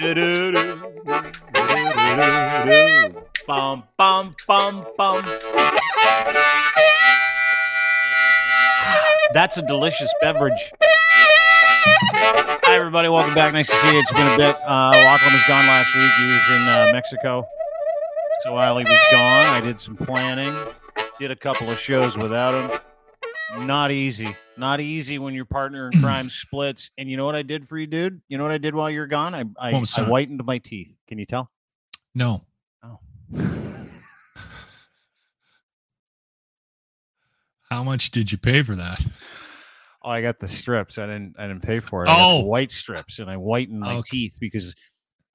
Bum bum bum bum. That's a delicious beverage. Hi, everybody. Welcome back. Nice to see you. It's been a bit. Uh, Lochlin was gone last week. He was in uh, Mexico. So while he was gone, I did some planning. Did a couple of shows without him. Not easy. Not easy when your partner in crime splits. And you know what I did for you, dude? You know what I did while you're gone? I I, I whitened my teeth. Can you tell? No. Oh. How much did you pay for that? Oh, I got the strips. I didn't. I didn't pay for it. I got the Oh. white strips, and I whitened my Okay. teeth because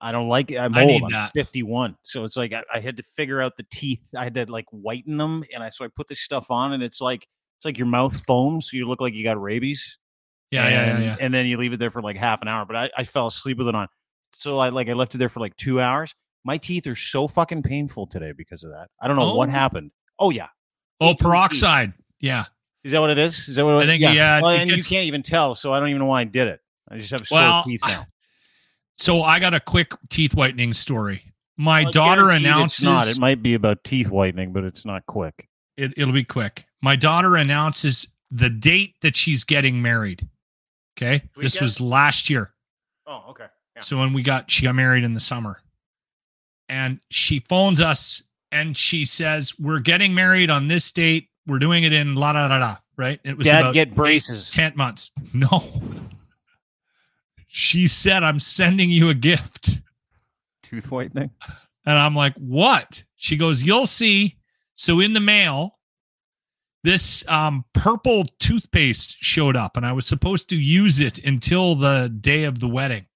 I don't like it. I'm I old. I'm that. 51, so it's like I, I had to figure out the teeth. I had to like whiten them, and I so I put this stuff on, and it's like it's like your mouth foams, so you look like you got rabies. Yeah, yeah, yeah, and, yeah. And then you leave it there for like half an hour. But I, I fell asleep with it on. So I like I left it there for like two hours. My teeth are so fucking painful today because of that. I don't know what Oh. happened. Oh yeah. Oh, teeth. peroxide. Yeah. Is that what it is? Is that what I think, yeah, Well, and gets- you can't even tell, so I don't even know why I did it. I just have sore Well, teeth I- now. So I got a quick teeth whitening story. My Well, daughter announces It's not. It might be about teeth whitening, but it's not quick. it, it'll be quick. My daughter announces the date that she's getting married. Okay. This was last year. Oh, okay. Yeah. So when we got she got married in the summer. And she phones us and she says, We're getting married on this date. We're doing it in la da da da. Right. It was Dad, about get eight- braces. 10 months. No. She said, I'm sending you a gift. Tooth whitening. And I'm like, what? She goes, you'll see. So in the mail, this um, purple toothpaste showed up, and I was supposed to use it until the day of the wedding.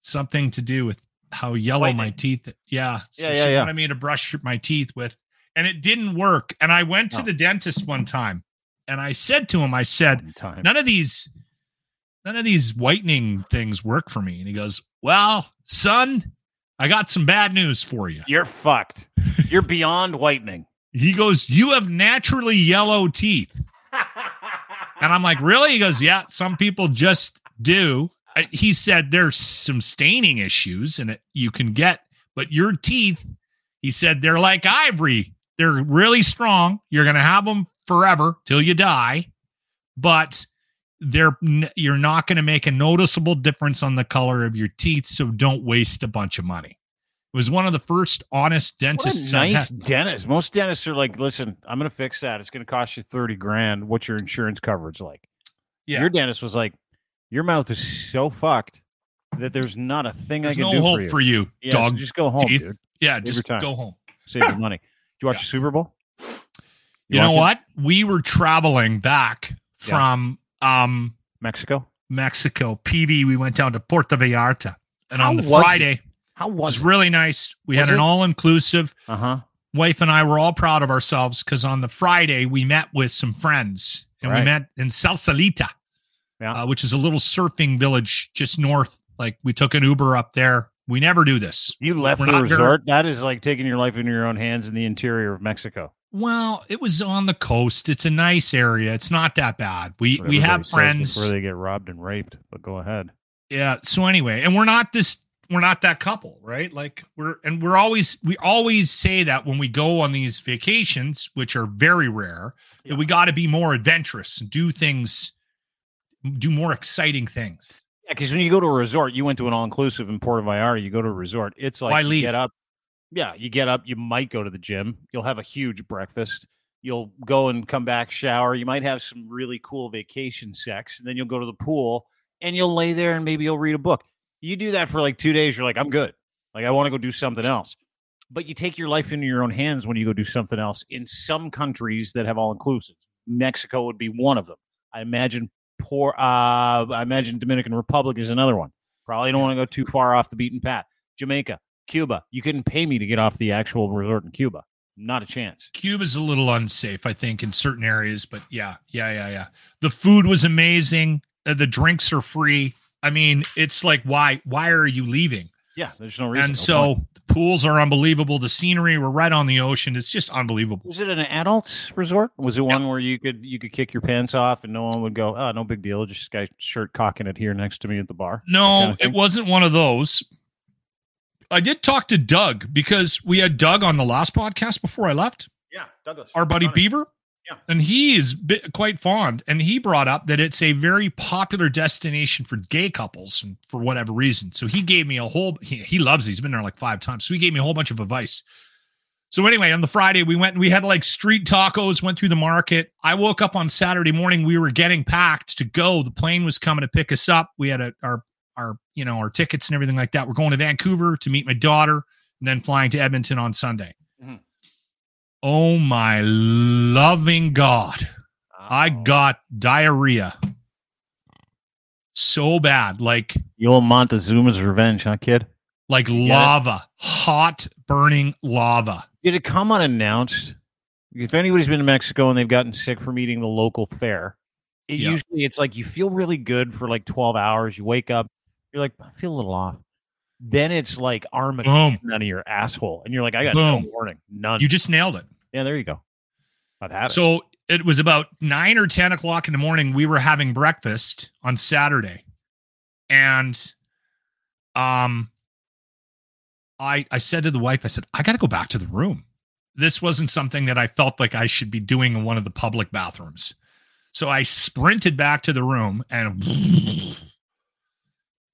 Something to do with how yellow my teeth. Yeah. So Yeah, yeah, she yeah. wanted me to brush my teeth with, and it didn't work. And I went to Oh. the dentist one time, and I said to him, I said, none of these none of these whitening things work for me and he goes well son i got some bad news for you You're fucked. You're beyond whitening. He goes you have naturally yellow teeth. And i'm like really? He goes yeah some people just do. Uh, he said there's some staining issues and it, you can get but your teeth he said they're like ivory. They're really strong. You're going to have them forever till you die but they're you're not going to make a noticeable difference on the color of your teeth so don't waste a bunch of money was one of the first honest dentists nice dentist. Most dentists are like, listen, I'm going to fix that. It's going to cost you 30 grand. What's your insurance coverage like? yeah Your dentist was like, your mouth is so fucked that there's not a thing there's I can no do hope for you. for you Yeah, so dog just go home, teeth. dude. yeah your just go home Save your money. Did you watch the Super Bowl? you, know watch it? what we were traveling back Yeah. from um Mexico. mexico pd we went down to puerto vallarta and How on the was it? How it was was really nice we Was had an it? all-inclusive Uh huh. wife and i were all proud of ourselves because on the friday we met with some friends and we met in Sayulita Yeah. uh, which is a little surfing village just north like we took an uber up there we never do this You left We're the gonna- resort. That is like taking your life into your own hands in the interior of Mexico. well it was on the coast it's a nice area it's not that bad we we have friends where they get robbed and raped. But go ahead. Yeah. So anyway, and we're not this we're not that couple, right? Like we're and we're always we always say that when we go on these vacations, which are very rare, Yeah. that we got to be more adventurous and do things do more exciting things. Yeah, because when you go to a resort, you went to an all inclusive in Puerto Vallarta. You go to a resort. It's like Why you leave? get up. Yeah, you get up. You might go to the gym. You'll have a huge breakfast. You'll go and come back, shower. You might have some really cool vacation sex, and then you'll go to the pool and you'll lay there and maybe you'll read a book. You do that for like two days. You're like, I'm good. Like I want to go do something else. But you take your life into your own hands when you go do something else. In some countries that have all inclusive, Mexico would be one of them. I imagine poor. Uh, I imagine Dominican Republic is another one. Probably don't want to go too far off the beaten path. Jamaica, Cuba. You couldn't pay me to get off the actual resort in Cuba. Not a chance. Cuba's a little unsafe, I think, in certain areas, but yeah, yeah, yeah, yeah. The food was amazing. Uh, the drinks are free. I mean, it's like why why are you leaving? Yeah, there's no reason. and no so point. the pools are unbelievable. The scenery, we're right on the ocean. It's just unbelievable. Was it an adult resort? Was it one where you could you could kick your pants off and no one would go, oh, no big deal, just guy shirt cocking it here next to me at the bar? No, kind of it wasn't one of those. I did talk to Doug because we had Doug on the last podcast before I left, Yeah, Douglas. our buddy Beaver. Yeah. And he is bit, quite fond. And he brought up that it's a very popular destination for gay couples and for whatever reason. So he gave me a whole, he, he loves it. He's been there like five times. So he gave me a whole bunch of advice. So anyway, on the Friday, we went and we had like street tacos, went through the market. I woke up on Saturday morning. We were getting packed to go. The plane was coming to pick us up. We had a, our, our, you know, our tickets and everything like that. We're going to Vancouver to meet my daughter and then flying to Edmonton on Sunday. Oh my loving God. I Oh. got diarrhea so bad, like the old Montezuma's revenge, huh, kid? like get it? lava, hot burning lava. Did it come unannounced? If anybody's been to Mexico and they've gotten sick from eating the local fare, it Yeah. usually it's like you feel really good for like 12 hours. You wake up, you're like, I feel a little off. Then it's like Armageddon Boom. out of your asshole. And you're like, I got Boom. no warning. None. You just nailed it. yeah, there you go. I've had it. So it was about nine or 10 o'clock in the morning. We were having breakfast on Saturday. And um I I said to the wife, I said, I gotta go back to the room. This wasn't something that I felt like I should be doing in one of the public bathrooms. So I sprinted back to the room and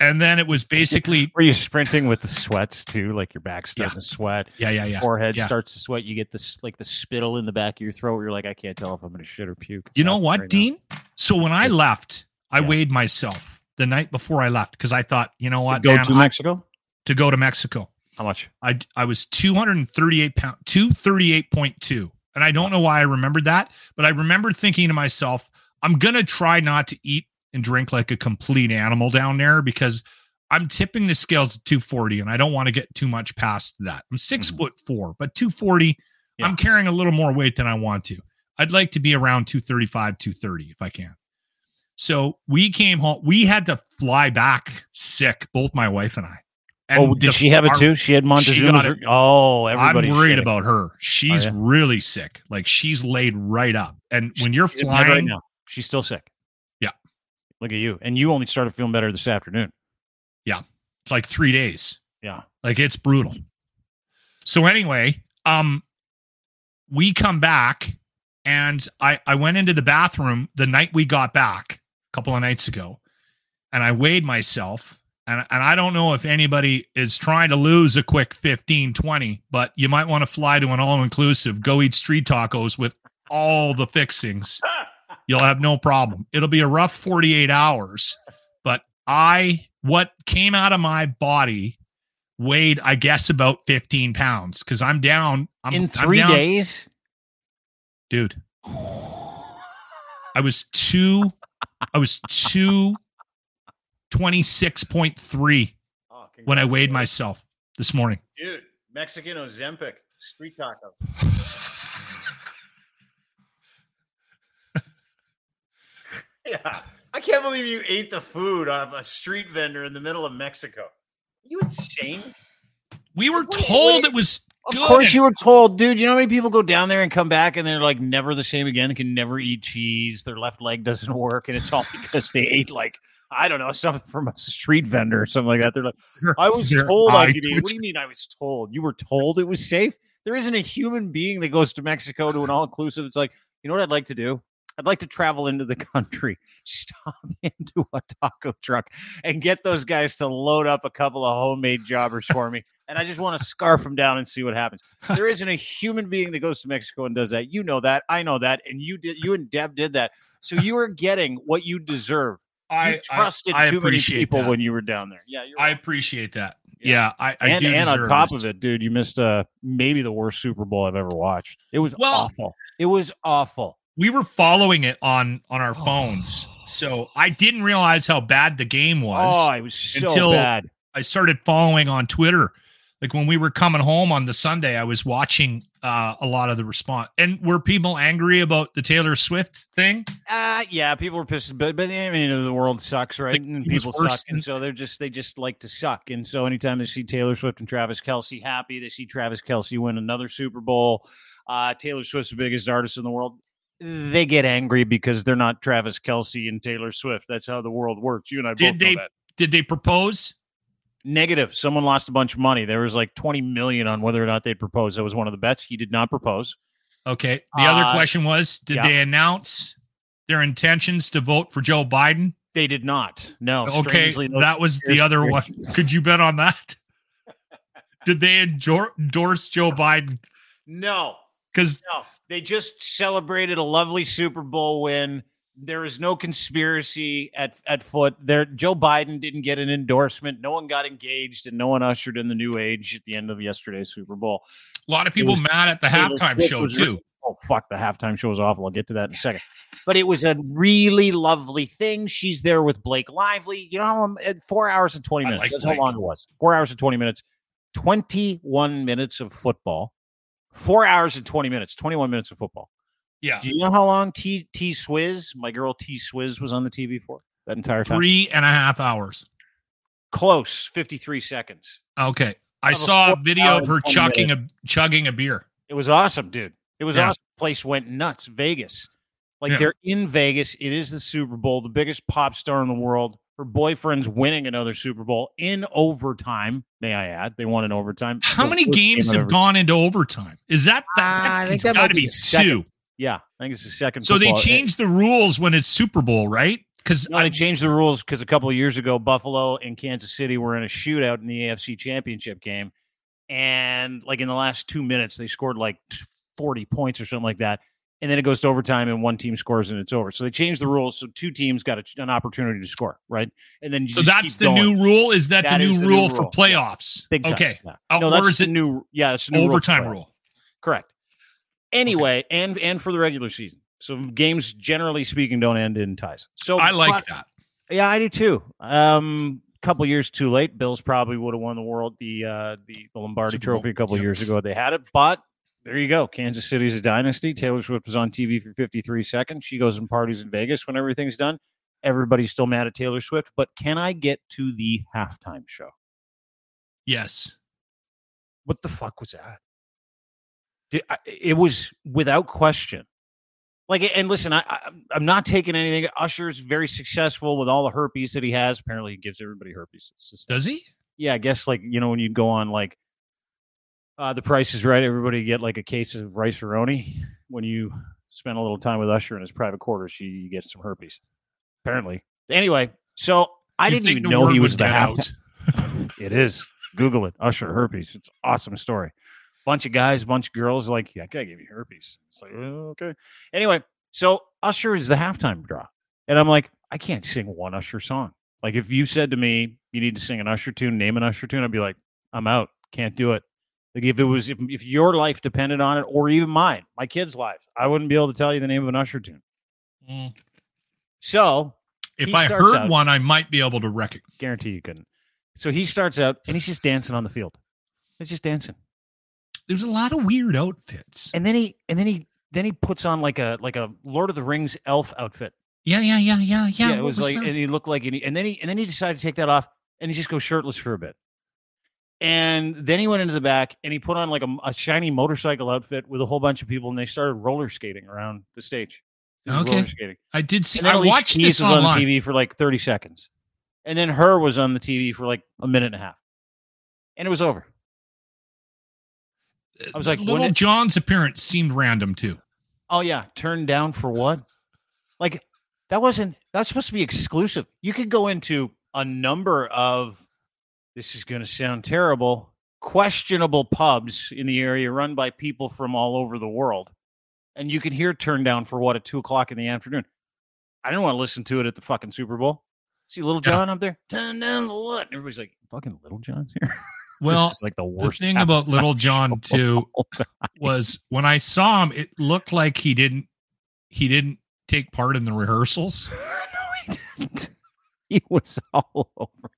and then it was basically Were you sprinting with the sweats too? Like your back starting to sweat, yeah, yeah, yeah. forehead yeah. starts to sweat. You get this like the spittle in the back of your throat. You're like, I can't tell if I'm going to shit or puke. It's You know what, right now. Dean? So when I left, I Yeah. weighed myself the night before I left because I thought, you know what, Go man, to I- Mexico? to go to Mexico. How much? I I was 238 pound 238.2. And I don't know why I remembered that, but I remember thinking to myself, I'm gonna try not to eat and drink like a complete animal down there because I'm tipping the scales at 240 and I don't want to get too much past that. I'm 6 Mhm. foot four, but 240, Yeah. I'm carrying a little more weight than I want to. I'd like to be around 235, 230 if I can. So we came home. We had to fly back sick, both my wife and I. oh, did the- she have it too? She had Montezuma's. got it. Oh, I'm everybody. worried about her. She's yeah? really sick. Like she's laid right up. And when you're She's in right flying, now. She's still sick. Look at you, and you only started feeling better this afternoon. Yeah. it's like three days. Yeah. Like it's brutal. So anyway, um, we come back and I I went into the bathroom the night we got back a couple of nights ago, and I weighed myself. And, and I don't know if anybody is trying to lose a quick 15, 20, but you might want to fly to an all inclusive, go eat street tacos with all the fixings. You'll have no problem. It'll be a rough 48 hours, but I, what came out of my body weighed, I guess, about 15 pounds because I'm down. I'm, in I'm 3 down- days. dude. I was two, I was two twenty six point three Oh, when I weighed myself this morning. dude. Mexican Ozempic street taco. Yeah, I can't believe you ate the food of a street vendor in the middle of Mexico. Are you insane? We were Wait, told wait. it was Of good. course, you were told, dude. You know how many people go down there and come back and they're like never the same again? They can never eat cheese. Their left leg doesn't work, and it's all because they ate like I don't know something from a street vendor or something like that. They're like, I was told I could eat. What do you mean I was told? You were told it was safe? There isn't a human being that goes to Mexico to an all inclusive. It's like, you know what I'd like to do? I'd like to travel into the country, stop into a taco truck, and get those guys to load up a couple of homemade jobbers for me. And I just want to scarf them down and see what happens. There isn't a human being that goes to Mexico and does that. You know that. I know that. And you did. You and Deb did that. So you are getting what you deserve. I you trusted I too many people that. when you were down there. Yeah, I appreciate that. Yeah. Yeah, I, I and, do. and on top this. of it, dude, you missed uh maybe the worst Super Bowl I've ever watched. It was Well- awful. It was awful. We were following it on on our phones, so I didn't realize how bad the game was. Oh, it was so until- bad. I started following on Twitter like when we were coming home on the Sunday, I was watching uh, a lot of the response. And were people angry about the Taylor Swift thing? Uh yeah, people were pissed, but but I mean the world sucks, right? And people suck, and so they're just they just like to suck. And so anytime they see Taylor Swift and Travis Kelce happy, they see Travis Kelce win another Super Bowl. Uh, Taylor Swift's the biggest artist in the world. They get angry because they're not Travis Kelce and Taylor Swift. That's how the world works. You and I Did they-. Did they propose? Negative. Someone lost a bunch of money. There was like 20 million on whether or not they'd propose. That was one of the bets. He did not propose. Okay. The other Uh, question was Did yeah. they announce their intentions to vote for Joe Biden? They did not. No. Okay. That was the other one. Could you bet on that? Did they endorse Joe Biden? No. Because No, they just celebrated a lovely Super Bowl win. There is no conspiracy at at foot. There, Joe Biden didn't get an endorsement. No one got engaged, and no one ushered in the new age at the end of yesterday's Super Bowl. a lot of people was- mad at the halftime Swift show was too. Oh fuck, the halftime show was awful. I'll get to that in a second. But it was a really lovely thing. She's there with Blake Lively. You know, how I'm at uh, four hours and twenty minutes. like That's Blake. how long it was. Four hours and twenty minutes. Twenty-one minutes of football. Four hours and twenty minutes. Twenty-one minutes of football. Yeah. Do you know how long T T Swizz, my girl T Swizz, was on the TV for that entire time? Three and a half hours. Close, fifty-three seconds. Okay. I saw a video of her 20 chugging a chugging a beer. It was awesome, dude. It was Yeah. awesome. Place went nuts. Vegas, like Yeah. they're in Vegas. It is the Super Bowl, the biggest pop star in the world. Her boyfriend's winning another Super Bowl in overtime. May I add? They won in overtime. How The many games have gone into overtime? Is that, Uh, that I think it's that got to be be two? Yeah, I think it's the second. So they football- changed the rules when it's Super Bowl, right? Because No, they changed the rules because a couple of years ago, Buffalo and Kansas City were in a shootout in the AFC Championship game, and like in the last two minutes, they scored like forty points or something like that, and then it goes to overtime, and one team scores and it's over. So they changed the rules, so two teams got a, an opportunity to score, right? And then you so just that's the going. new rule. Is that, That the is new the new rule for rule. Yeah. playoffs? Time. Okay. Yeah. Oh, no, or that's is the it new. Yeah, it's the new overtime playoffs. rule? Correct. Anyway, and and for the regular season, so games generally speaking don't end in ties. So I like but- that. Yeah, I do too. Um, couple years too late. Bills probably would have won the world the uh the, the Lombardi Trophy a couple Yep. years ago. They had it, but there you go. Kansas City's a dynasty. Taylor Swift was on TV for 53 seconds. She goes and parties in Vegas when everything's done. Everybody's still mad at Taylor Swift, but can I get to the halftime show? Yes. What the fuck was that? It was without question. Like, and listen, I, I'm not taking anything. Usher's very successful with all the herpes that he has. Apparently, he gives everybody herpes. Does he? yeah, I guess like you know when you go on like uh, the Price is Right, everybody get like a case of rice roni. When you spend a little time with Usher in his private quarters, you, you get some herpes. Apparently, anyway. So I You'd didn't even know he was the out. It is. Google it. Usher herpes. It's an awesome story. Bunch of guys, bunch of girls like, yeah, I gotta give you herpes. It's like, "Oh, okay. Anyway, so Usher is the halftime draw. And I'm like, I can't sing one Usher song. Like if you said to me, you need to sing an Usher tune, name an Usher tune, I'd be like, I'm out. Can't do it. Like if it was if, if your life depended on it, or even mine, my kids' lives, I wouldn't be able to tell you the name of an Usher tune. Mm. So If He I heard out- one, I might be able to recognize. guarantee you couldn't. So he starts out and he's just dancing on the field. He's just dancing. There's a lot of weird outfits. and then he and then he then he puts on like a like a Lord of the Rings elf outfit. Yeah, yeah, yeah, yeah, yeah. yeah it What was, like, that? and he looked like, and, he, and then he and then he decided to take that off, and he just goes shirtless for a bit. And then he went into the back and he put on like a, a shiny motorcycle outfit with a whole bunch of people, and they started roller skating around the stage. This Okay. roller skating. I did see. And I Alicia watched Keys this was on online. TV for like thirty seconds, and then her was on the TV for like a minute and a half, and it was over. Uh, I was like, Little it- John's appearance seemed random too. Oh yeah, turned down for what? Like that wasn't that's supposed to be exclusive. You could go into a number of this is going to sound terrible, questionable pubs in the area run by people from all over the world, and you can hear "Turn Down for What" at two o'clock in the afternoon. I didn't want to listen to it at the fucking Super Bowl. See Little. John up there, turn down the what? And everybody's like, "Fucking Lil Jon's here." Well, this like the worst the thing about Little John too was when I saw him, it looked like he didn't he didn't take part in the rehearsals. no, he didn't. He was all over.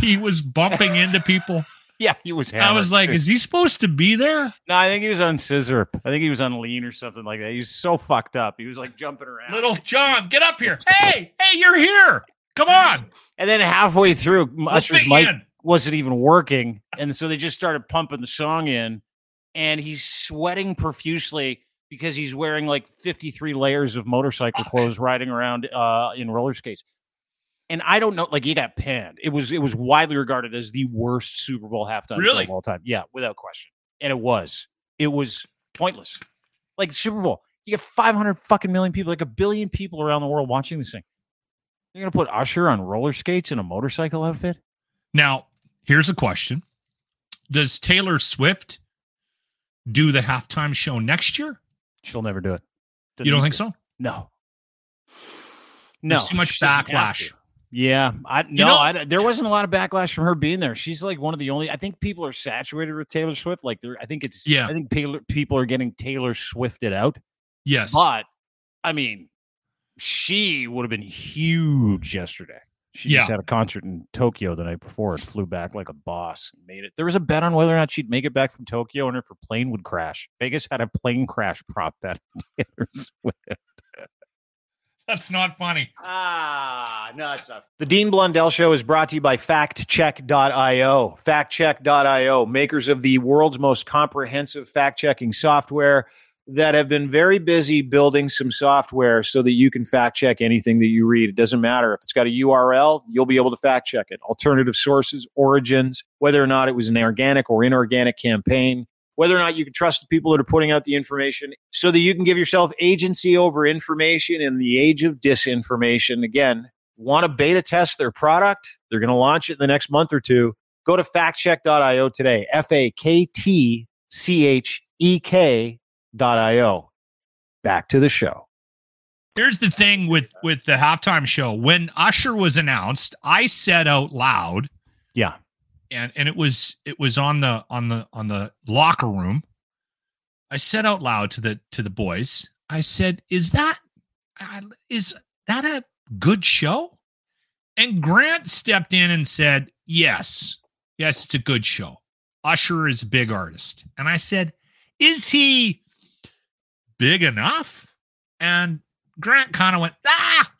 He was bumping into people. Yeah, he was. I was like, is he supposed to be there? no, I think he was on sizzurp. I think he was on lean or something like that. He was so fucked up. He was like jumping around. Lil Jon, get up here. Hey, hey, you're here. Come on. and then halfway through, Usher's mic in. wasn't even working, and so they just started pumping the song in, and he's sweating profusely because he's wearing like 53 layers of motorcycle clothes riding around uh in roller skates. And I don't know, like he got panned. It was it was widely regarded as the worst Super Bowl halftime show Really? of all time. Yeah, without question. And it was. It was pointless. Like Super Bowl, you get 500 fucking million people, like a billion people around the world watching this thing. You're gonna put Usher on roller skates in a motorcycle outfit? Now, here's a question Does Taylor Swift do the halftime show next year? She'll never do it. You don't think so? No. No, There's too much doesn't backlash. Yeah, I no, know- I, there wasn't a lot of backlash from her being there. She's like one of the only. I think people are saturated with Taylor Swift. Like, there, I think it's. Yeah. I think Taylor, people are getting Taylor Swifted out. Yes. But I mean, she would have been huge yesterday. She Yeah. just had a concert in Tokyo the night before and flew back like a boss. and Made it. There was a bet on whether or not she'd make it back from Tokyo and if her plane would crash. Vegas had a plane crash prop bet. on Taylor Swift. That's not funny. Ah, no, it's not. The Dean Blundell Show is brought to you by FaktChek.io. FaktChek.io, makers of the world's most comprehensive fact checking software that have been very busy building some software so that you can fact check anything that you read. It doesn't matter. If it's got a URL, you'll be able to fact check it. Alternative sources, origins, whether or not it was an organic or inorganic campaign whether or not you can trust the people that are putting out the information so that you can give yourself agency over information in the age of disinformation. Again, want to beta test their product? They're going to launch it in the next month or two. Go to faktchek.io today. F A K T C H E K dot I-O. Back to the show. Here's the thing with with the halftime show. When Usher was announced, I said out loud, Yeah. And and it was it was on the on the on the locker room. I said out loud to the to the boys. I said, "Is that uh, that a good show?" And Grant stepped in and said, "Yes, yes, it's a good show. Usher is a big artist." And I said, "Is he big enough?" And Grant kind of went, "Ah,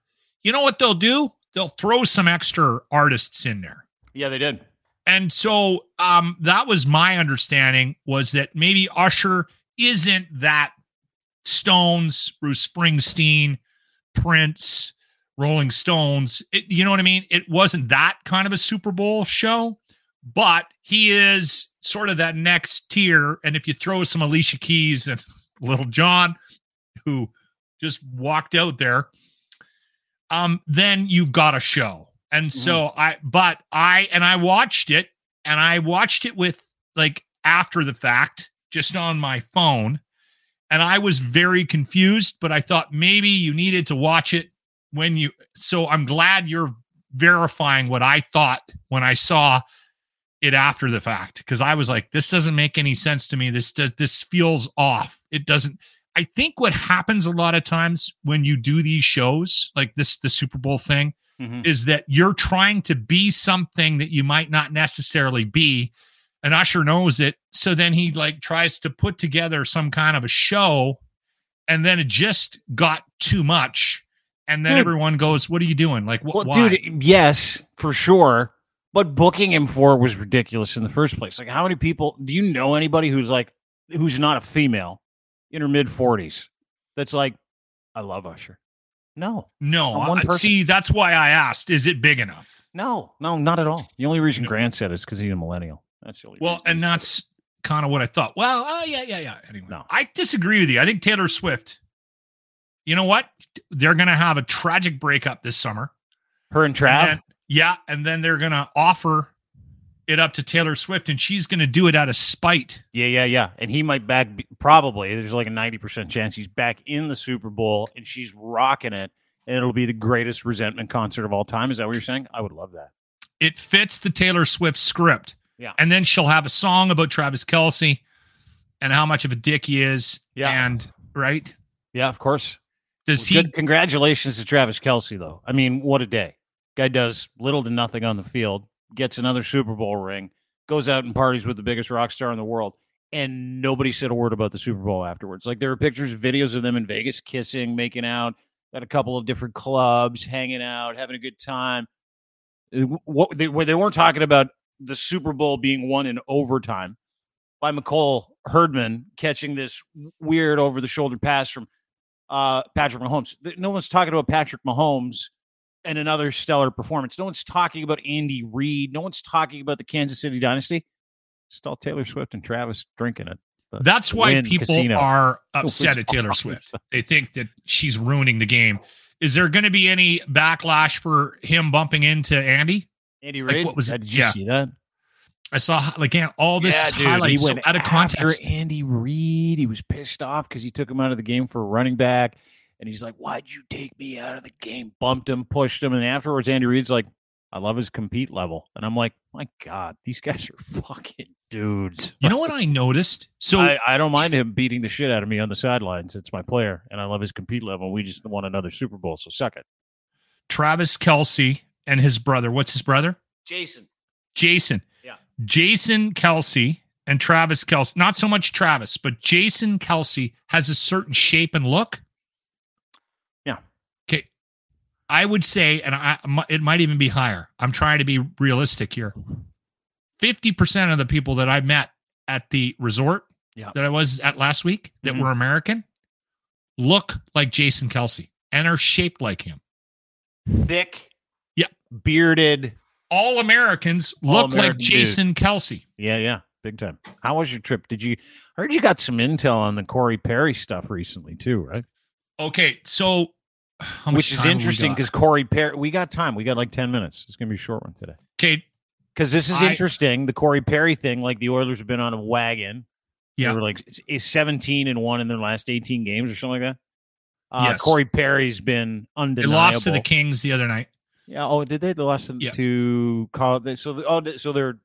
you know what they'll do? They'll throw some extra artists in there." Yeah, they did. And so um that was my understanding was that maybe Usher isn't that Stones, Bruce Springsteen, Prince, Rolling Stones. It, you know what I mean? It wasn't that kind of a Super Bowl show, but he is sort of that next tier. And if you throw some Alicia Keys and Lil Jon, who just walked out there, um, then you've got a show. And mm-hmm. so I, but I, and I watched it and I watched it with like after the fact, just on my phone. And I was very confused, but I thought maybe you needed to watch it when you, so I'm glad you're verifying what I thought when I saw it after the fact. Cause I was like, this doesn't make any sense to me. This does, this feels off. It doesn't, I think what happens a lot of times when you do these shows, like this, the Super Bowl thing, Mhm. is that you're trying to be something that you might not necessarily be. And Usher knows it. So then he like tries to put together some kind of a show. And then it just got too much. And then Dude. everyone goes, What are you doing? Like, wh- Well, why? dude, yes, for sure. But booking him for was ridiculous in the first place. Like, how many people do you know anybody who's like, who's not a female in her mid 40s that's like, I love Usher? No, no, on one I- person. see, that's why I asked, Is it big enough? no, no, not at all. The only reason No. Grant said it is because he's a millennial. That's the only Well, and he said it. that's kind of what I thought. Well, oh, yeah, yeah, yeah. Anyway, No. I disagree with you. I think Taylor Swift, you know what? They're going to have a tragic breakup this summer. her and Trav. And then- yeah, and then they're gonna offer it up to Taylor Swift, and she's gonna do it out of spite. Yeah, yeah, yeah. And he might back probably. There's like a 90% chance he's back in the Super Bowl and she's rocking it. And it'll be the greatest resentment concert of all time. Is that what you're saying? I would love that. It fits the Taylor Swift script. Yeah. and then she'll have a song about Travis Kelce and how much of a dick he is. Yeah. and right. Yeah, of course. Does Well, he? good- Congratulations to Travis Kelce, though. I mean, what a day. Guy does little to nothing on the field. Gets another Super Bowl ring, goes out and parties with the biggest rock star in the world, and nobody said a word about the Super Bowl afterwards. Like there were pictures, videos of them in Vegas kissing, making out at a couple of different clubs, hanging out, having a good time. What they, where they weren't talking about the Super Bowl being won in overtime by Mecole Hardman catching this weird over the shoulder pass from uh, Patrick Mahomes. No one's talking about Patrick Mahomes and another stellar performance. No one's talking about Andy Reid. No one's talking about the Kansas City dynasty. It's all Taylor Swift and Travis drinking it. That's why people casino. are upset at Taylor Swift. They think that she's ruining the game. Is there going to be any backlash for him bumping into Andy? Andy Reid. Like, what was? that? Did you yeah. see that? I saw like all this yeah, dude, highlights he went so out of context. Andy Reid, he was pissed off because he took him out of the game for a running back, and he's like, "Why'd you take me out of the game?" Bumped him, pushed him, and afterwards, Andy Reid's like, "I love his compete level," and I'm like, "My God, these guys are fucking dudes." You know what I noticed? So I, I don't mind him beating the shit out of me on the sidelines. It's my player, and I love his compete level. We just won another Super Bowl, so suck it. Travis Kelce and his brother. What's his brother? Jason. Jason Yeah. Jason Kelce and Travis Kelce. not so much Travis, but Jason Kelsey has a certain shape and look. Yeah. Okay. I would say, and I, it might even be higher. I'm trying to be realistic here. 50% of the people that I met at the resort yeah. that I was at last week that mm-hmm. were American look like Jason Kelce and are shaped like him. Thick, yeah, bearded, all Americans look American like Jason dude. Kelce. Yeah, yeah, big time. How was your trip? Did you I heard you got some intel on the Corey Perry stuff recently too, right? Okay, so which is interesting because Corey Perry, we got time. We got like ten minutes. It's gonna be a short one today. Okay, because this is I, interesting. The Corey Perry thing, like the Oilers have been on a wagon. Yeah, they were like is seventeen and one in their last eighteen games or something like that. Uh, yes. Corey Perry's been undeniable. They lost to the Kings the other night. Yeah. Oh, did they? The last yeah. two call so the, oh so they're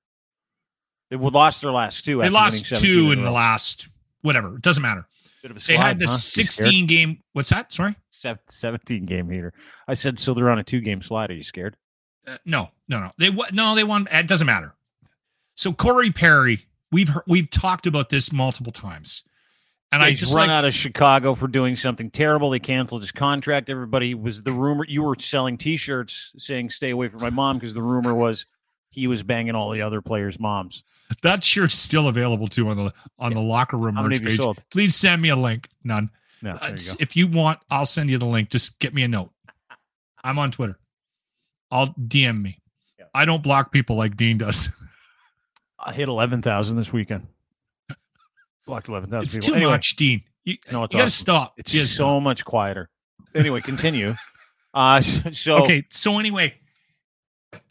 they lost their last two. They lost two in, in the last whatever. It doesn't matter. Slide, they had the huh? 16 game. What's that? Sorry, 17 game heater. I said so. They're on a two game slide. Are you scared? Uh, no, no, no. They no, they won. It doesn't matter. So Corey Perry, we've we've talked about this multiple times. And I just run like, out of Chicago for doing something terrible. They canceled his contract. Everybody was the rumor. You were selling T-shirts saying "Stay away from my mom" because the rumor was he was banging all the other players' moms. That shirt's still available too on the on yeah. the locker room How merch page. Sold? Please send me a link. None. No, uh, you if you want, I'll send you the link. Just get me a note. I'm on Twitter. I'll DM me. Yeah. I don't block people like Dean does. I hit eleven thousand this weekend. Blocked 11,000 it's people. too anyway, much, Dean. You, no, it's you awesome. gotta stop. It's so stop. much quieter. Anyway, continue. uh, so okay. So anyway,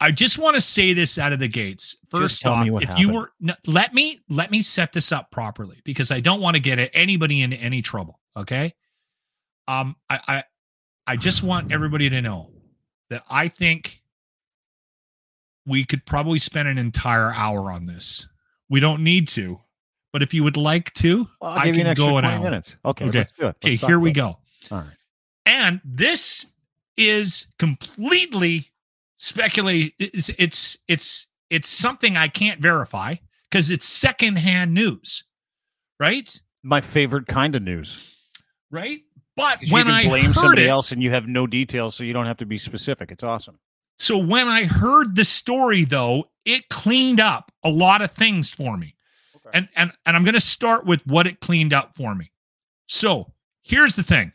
I just want to say this out of the gates. First off, if happened. you were no, let me let me set this up properly because I don't want to get anybody into any trouble. Okay. Um, I I I just want everybody to know that I think we could probably spend an entire hour on this. We don't need to, but if you would like to, well, I can go an hour. minutes. Okay, okay. let's do it. Let's okay, here we go. All right. And this is completely speculate. It's it's it's it's something I can't verify because it's secondhand news, right? My favorite kind of news, right? But when I blame somebody it, else and you have no details, so you don't have to be specific. It's awesome. So when I heard the story, though, it cleaned up a lot of things for me. And and and I'm going to start with what it cleaned up for me. So, here's the thing.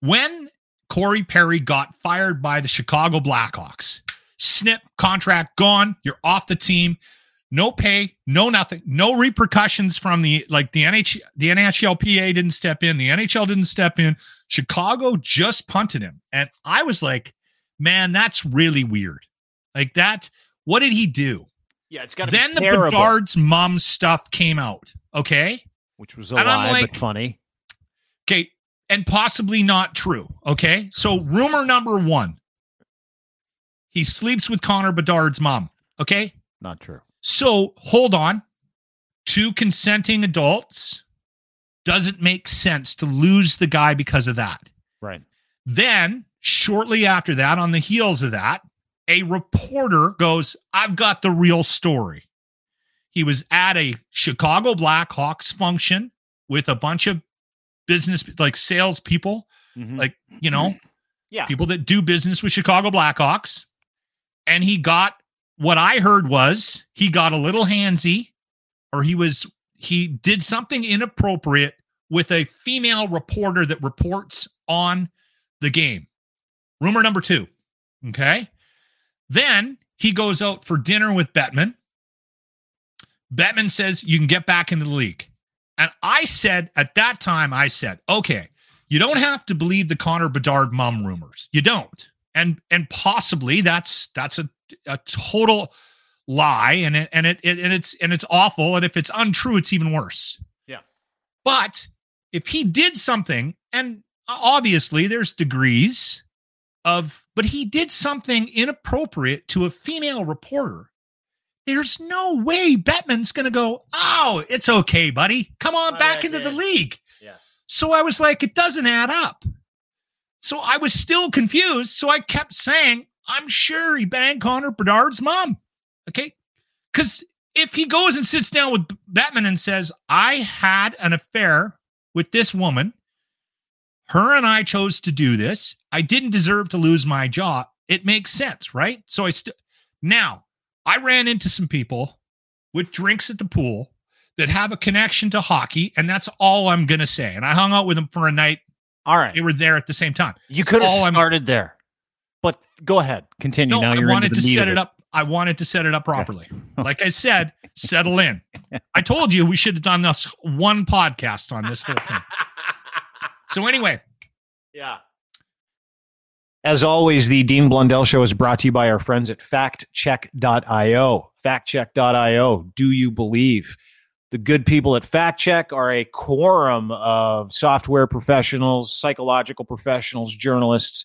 When Corey Perry got fired by the Chicago Blackhawks, snip contract gone, you're off the team, no pay, no nothing, no repercussions from the like the NH the NHLPA didn't step in, the NHL didn't step in. Chicago just punted him. And I was like, man, that's really weird. Like that, what did he do? Yeah, it's got to Then the Bedard's mom stuff came out. Okay. Which was a and lie, like, but funny. Okay. And possibly not true. Okay. So, rumor number one he sleeps with Connor Bedard's mom. Okay. Not true. So, hold on. Two consenting adults doesn't make sense to lose the guy because of that. Right. Then, shortly after that, on the heels of that, a reporter goes, I've got the real story. He was at a Chicago Blackhawks function with a bunch of business, like salespeople, Mhm. like, you know, yeah. people that do business with Chicago Blackhawks. And he got what I heard was he got a little handsy or he was he did something inappropriate with a female reporter that reports on the game. Rumor number 2. Okay? Then he goes out for dinner with Bettman. Bettman says you can get back into the league. And I said at that time, I said, okay, you don't have to believe the Connor Bedard mum rumors. You don't. And and possibly that's that's a, a total lie and it and it, it and it's and it's awful. And if it's untrue, it's even worse. Yeah. But if he did something, and obviously there's degrees of, but he did something inappropriate to a female reporter. There's no way Bettman's going to go, oh, it's okay, buddy. Come on back into the league. Yeah. So I was like, it doesn't add up. So I was still confused. So I kept saying, I'm sure he banged Connor Bedard's mom. Okay. Because if he goes and sits down with Bettman and says, I had an affair with this woman, her and I chose to do this, I didn't deserve to lose my job. It makes sense, right? So I still, now I ran into some people with drinks at the pool that have a connection to hockey, and that's all I'm going to say. And I hung out with them for a night. All right. They were there at the same time. You could have all I'm- started there. But go ahead. Continue. No, now I you're wanted to set it up. I wanted to set it up properly. Like I said, settle in. I told you we should have done this one podcast on this whole thing. So anyway, Yeah. As always, the Dean Blundell Show is brought to you by our friends at faktchek.io. Faktchek.io. Do you believe? The good people at FaktChek are a quorum of software professionals, psychological professionals, journalists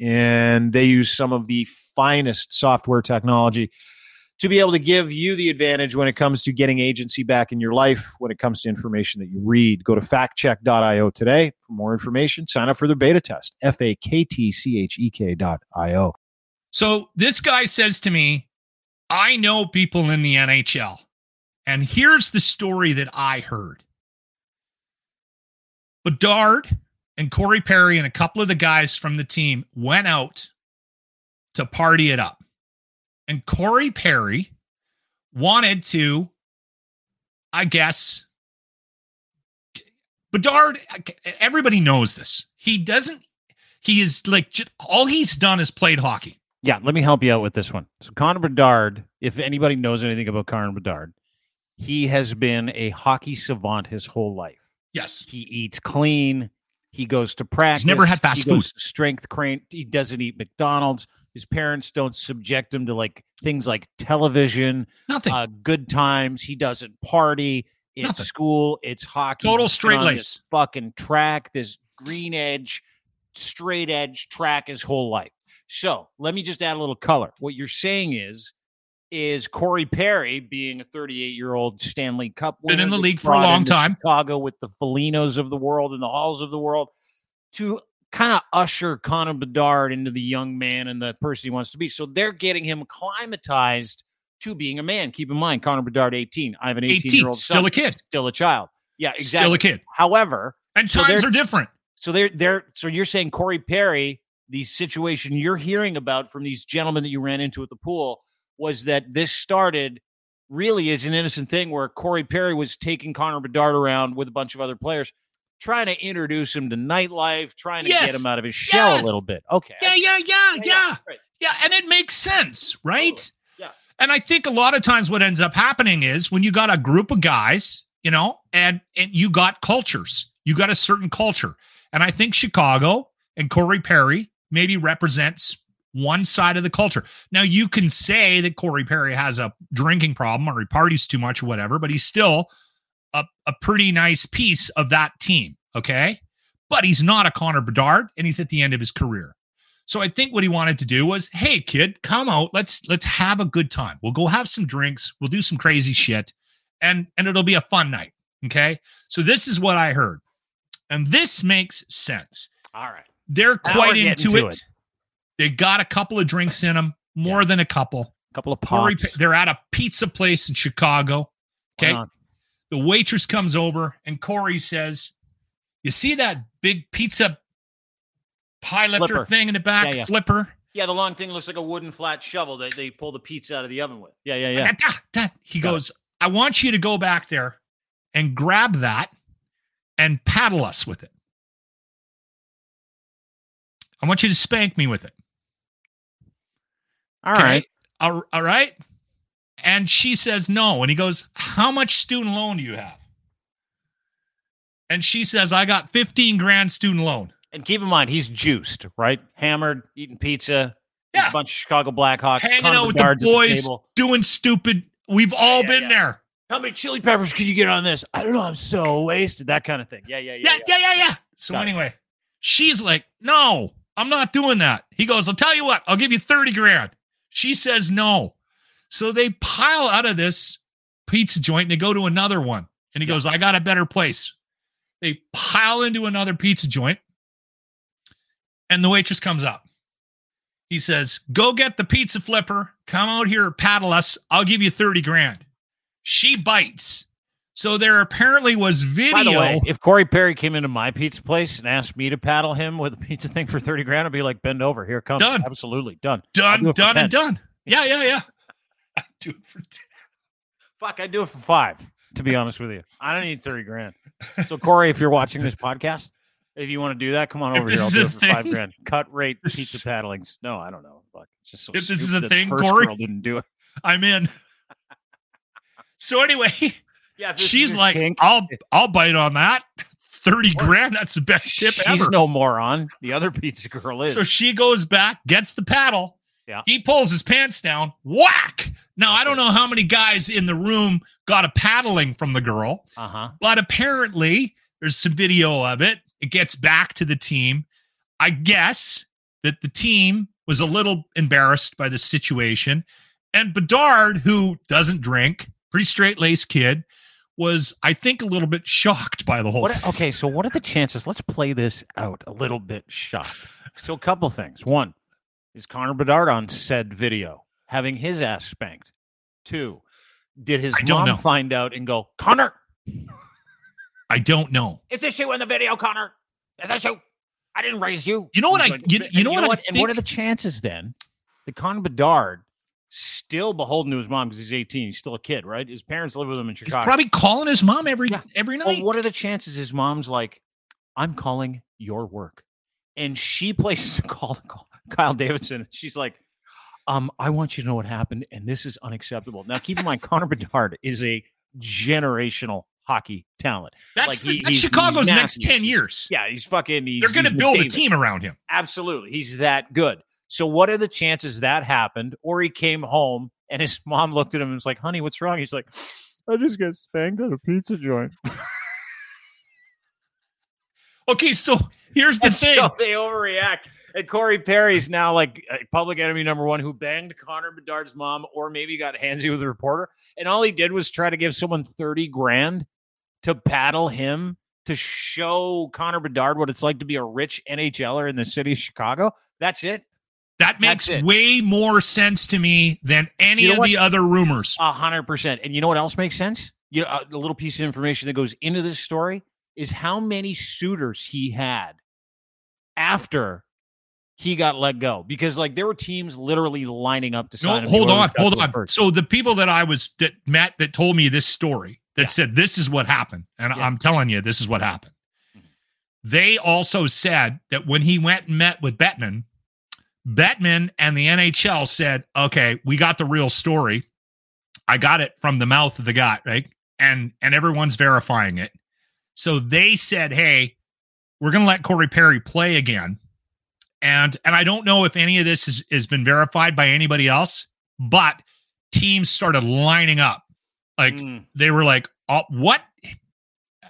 and they use some of the finest software technology to be able to give you the advantage when it comes to getting agency back in your life when it comes to information that you read. Go to faktchek.io today for more information. Sign up for their beta test. F A K T C H E K dot I O. so this guy says to me, I know people in the NHL. And here's the story that I heard. Bedard and Corey Perry and a couple of the guys from the team went out to party it up. And Corey Perry wanted to, I guess, Bedard, everybody knows this. He doesn't, he is like, all he's done is played hockey. Yeah, let me help you out with this one. So Connor Bedard, if anybody knows anything about Connor Bedard, he has been a hockey savant his whole life. Yes. He eats clean. He goes to practice. never had fast to strength crane. He doesn't eat McDonald's. His parents don't subject him to like things like television, Nothing. uh, good times. He doesn't party. It's Nothing. school. It's hockey. Total straight lace. Fucking track. This green edge, straight edge track his whole life. So let me just add a little color. What you're saying is, is Corey Perry being a 38 year old Stanley Cup winner. Been in the league for a long time. Chicago with the Folignos of the world and the Halls of the world to kind of usher Connor Bedard into the young man and the person he wants to be. So they're getting him acclimatized to being a man. Keep in mind, Connor Bedard, 18. I have an 18 year old still a kid. still a child. Yeah, exactly. Still a kid. However, And So times are different. so they're they're so you're saying Corey Perry, the situation you're hearing about from these gentlemen that you ran into at the pool was that this started really is an innocent thing where Corey Perry was taking Connor Bedard around with a bunch of other players, trying to introduce him to nightlife, trying to Yes. get him out of his shell Yeah. a little bit. Okay. Yeah, yeah, yeah, yeah. right. Yeah, and it makes sense, right? Totally. Yeah. And I think a lot of times what ends up happening is when you got a group of guys, you know, and and you got cultures. You got a certain culture. And I think Chicago and Corey Perry maybe represents one side of the culture. Now you can say that Corey Perry has a drinking problem or he parties too much or whatever, but he's still a, a pretty nice piece of that team. Okay. But he's not a Connor Bedard and he's at the end of his career. So I think what he wanted to do was, hey kid, come out. Let's let's have a good time. We'll go have some drinks. We'll do some crazy shit, and and it'll be a fun night. Okay. So this is what I heard, and this makes sense. All right. They're quite into it. it. They got a couple of drinks in them, more than a couple. couple of Corey, pops. they're at a pizza place in Chicago. Okay. The waitress comes over and Corey says, You see that big pizza pie lifter Flipper. thing in the back? Yeah, yeah. Flipper. Yeah, the long thing looks like a wooden flat shovel that they pull the pizza out of the oven with. Yeah, yeah, yeah. Da, da, da. He Got it. goes, I want you to go back there and grab that and paddle us with it. I want you to spank me with it. All Okay? right. All, all right. And she says no. And he goes, How much student loan do you have? And she says, I got 15 grand student loan. And keep in mind, he's juiced, right? Hammered, eating pizza. Yeah. A bunch of Chicago Blackhawks. Hanging Connor out with the boys, table. doing stupid. We've all yeah, been yeah. there. How many chili peppers could you get on this? I don't know. I'm so wasted. That kind of thing. Yeah, yeah, yeah. Yeah, yeah, yeah, yeah. So Got it. anyway, she's like, No, I'm not doing that. He goes, I'll tell you what, I'll give you 30 grand. She says no. So they pile out of this pizza joint and they go to another one. And he Yeah. goes, I got a better place. They pile into another pizza joint. And the waitress comes up. He says, Go get the pizza flipper. Come out here, paddle us. I'll give you 30 grand. She bites. So there apparently was video. By the way, if Corey Perry came into my pizza place and asked me to paddle him with a pizza thing for 30 grand, I'd be like, bend over. Here it comes. Done. Absolutely. Done. Done, do done, and done. Yeah, yeah, yeah. I do it for 10. Fuck, I'd do it for five, to be honest with you. I don't need 30 grand. So, Corey, if you're watching this podcast, if you want to do that, come on If over here. I'll do it for five grand. Cut rate pizza paddlings. No, I don't know. Fuck. It's just so If this is a thing, Corey- didn't do it. I'm in. So anyway, Yeah, this she's his like, kink, I'll I'll bite on that. 30 course. grand. That's the best tip she's ever. no moron. The other pizza girl is. So she goes back, gets the paddle. Yeah. He pulls his pants down. Whack. Now I don't know how many guys in the room got a paddling from the girl, uh huh. but apparently there's some video of it. It gets back to the team. I guess that the team was a little embarrassed by the situation. And Bedard, who doesn't drink, pretty straight laced kid, was, I think, a little bit shocked by the whole What, thing. okay, so what are the chances? Let's play this out a little bit shocked. So, a couple things. One, is Connor Bedard on said video having his ass spanked? Two, did his mom know. find out and go, Connor, I don't know. is this you in the video, Connor? Is this you? I didn't raise you. You know what He's I- going, you- "And you know what I And what are the chances then The Connor Bedard, still beholden to his mom because he's 18, he's still a kid, right? His parents live with him in He's Chicago. probably calling his mom every Yeah. every Well, night. what are the chances his mom's like, I'm calling your work? And she places a call to Kyle Davidson. She's like, um, I want you to know what happened, and this is unacceptable. Now, keep in mind, Connor Bedard is a generational hockey talent. that's like, the- he- that's Chicago's next nasty. 10 He's- years. Yeah, he's fucking. He's, They're going to he's build a team around him. Absolutely, he's that good. So, what are the chances that happened? Or he came home and his mom looked at him and was like, "Honey, what's wrong?" He's like, "I just got spanked at a pizza joint." Okay, so here's the And thing. So they overreact. And Corey Perry's now like uh, public enemy number one who banged Connor Bedard's mom or maybe got handsy with a reporter. And all he did was try to give someone 30 grand to paddle him to show Connor Bedard what it's like to be a rich NHLer in the city of Chicago. That's it. That makes way more sense to me than any You know of what? the other rumors. A hundred percent. And you know what else makes sense? You know, a little piece of information that goes into this story is how many suitors he had after he got let go because like there were teams literally lining up to sign No, him. hold on, hold on. first. So the people that I was that Matt that told me this story that Yeah. said this is what happened, and Yeah. I'm telling you this is what happened. Mhm. They also said that when he went and met with Bettman, Bettman and the NHL said, "Okay, we got the real story. I got it from the mouth of the guy, right? And and everyone's verifying it. So they said, "Hey, we're going to let Corey Perry play again." And and I don't know if any of this has, has been verified by anybody else, but teams started lining up. Like Mm. they were like, "Oh, what?